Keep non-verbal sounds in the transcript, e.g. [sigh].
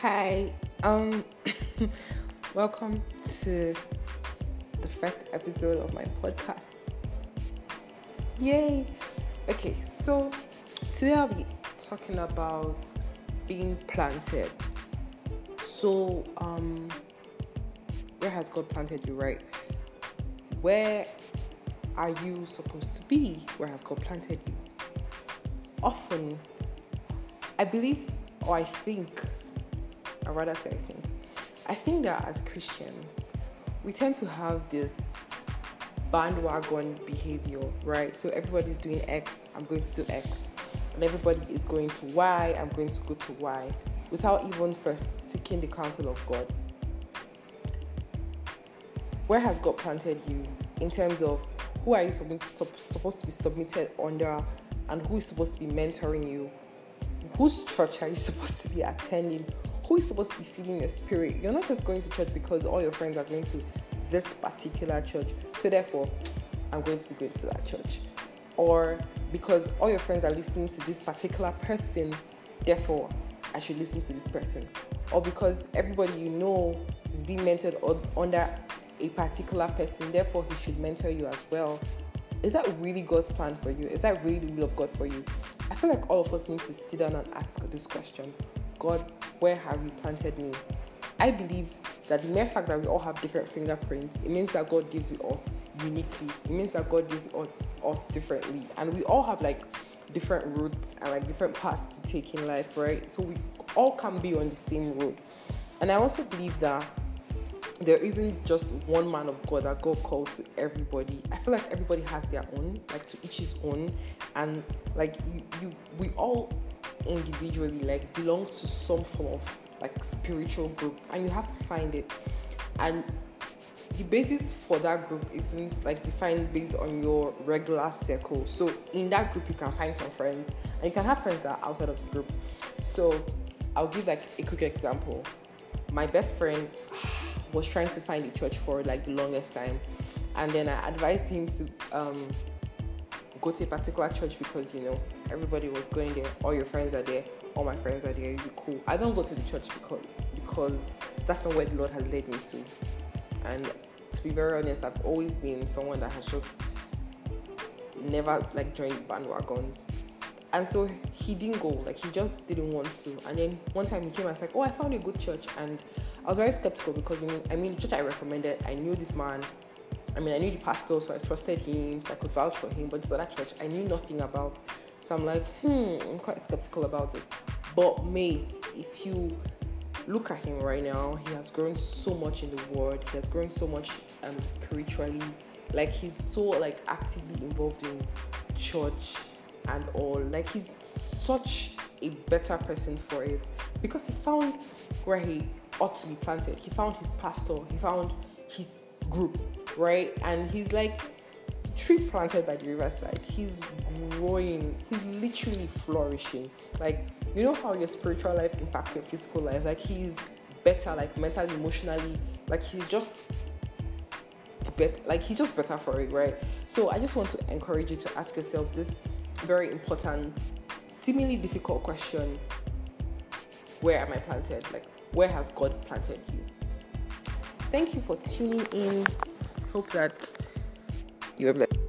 Hi, um, [laughs] welcome to the first episode of my podcast. Yay! Okay, so today I'll be talking about being planted. So, um, where has God planted you, right? Where are you supposed to be? Where has God planted you? Often, I believe or I think, I rather say I think, I think that as Christians, we tend to have this bandwagon behavior, right? So everybody's doing X, I'm going to do X. And everybody is going to Y, I'm going to go to Y, without even first seeking the counsel of God. Where has God planted you in terms of who are you supposed to be submitted under and who is supposed to be mentoring you? Whose church are you supposed to be attending? Who is supposed to be feeding your spirit? You're not just going to church because all your friends are going to this particular church. So therefore, I'm going to be going to that church. Or because all your friends are listening to this particular person, therefore I should listen to this person. Or because everybody you know is being mentored under a particular person, therefore he should mentor you as well. Is that really God's plan for you? Is that really the will of God for you? I feel like all of us need to sit down and ask this question God, where have you planted me? I believe that the mere fact that we all have different fingerprints, it means that God gives it us uniquely. It means that God gives us differently. And we all have like different routes and like different paths to take in life, right? So we all can be on the same road. And I also believe that there isn't just one man of God that God called to everybody. I feel like everybody has their own, like to each his own, and like you, you we all individually like belong to some form of like spiritual group, and you have to find it. And the basis for that group isn't like defined based on your regular circle. So in that group, you can find some friends, and you can have friends that are outside of the group. So I'll give like a quick example. My best friend was trying to find a church for like the longest time, and then I advised him to um, go to a particular church because you know everybody was going there, all your friends are there, all my friends are there, you cool. I don't go to the church because because that's not where the Lord has led me to. And to be very honest, I've always been someone that has just never like joined bandwagons. And so he didn't go, like he just didn't want to. And then one time he came, I was like, Oh, I found a good church and I was very skeptical because you know, I mean, the church I recommended, I knew this man. I mean, I knew the pastor, so I trusted him, so I could vouch for him. But this other church, I knew nothing about. So I'm like, hmm, I'm quite skeptical about this. But mate, if you look at him right now, he has grown so much in the world. He has grown so much um, spiritually. Like he's so like actively involved in church and all. Like he's such a better person for it because he found where he ought to be planted. He found his pastor, he found his group, right? And he's like tree planted by the riverside. He's growing, he's literally flourishing. Like, you know how your spiritual life impacts your physical life? Like, he's better, like mentally, emotionally, like, he's just better, like, he's just better for it, right? So, I just want to encourage you to ask yourself this very important, seemingly difficult question Where am I planted? Like, where has God planted you? Thank you for tuning in. Hope that you are blessed.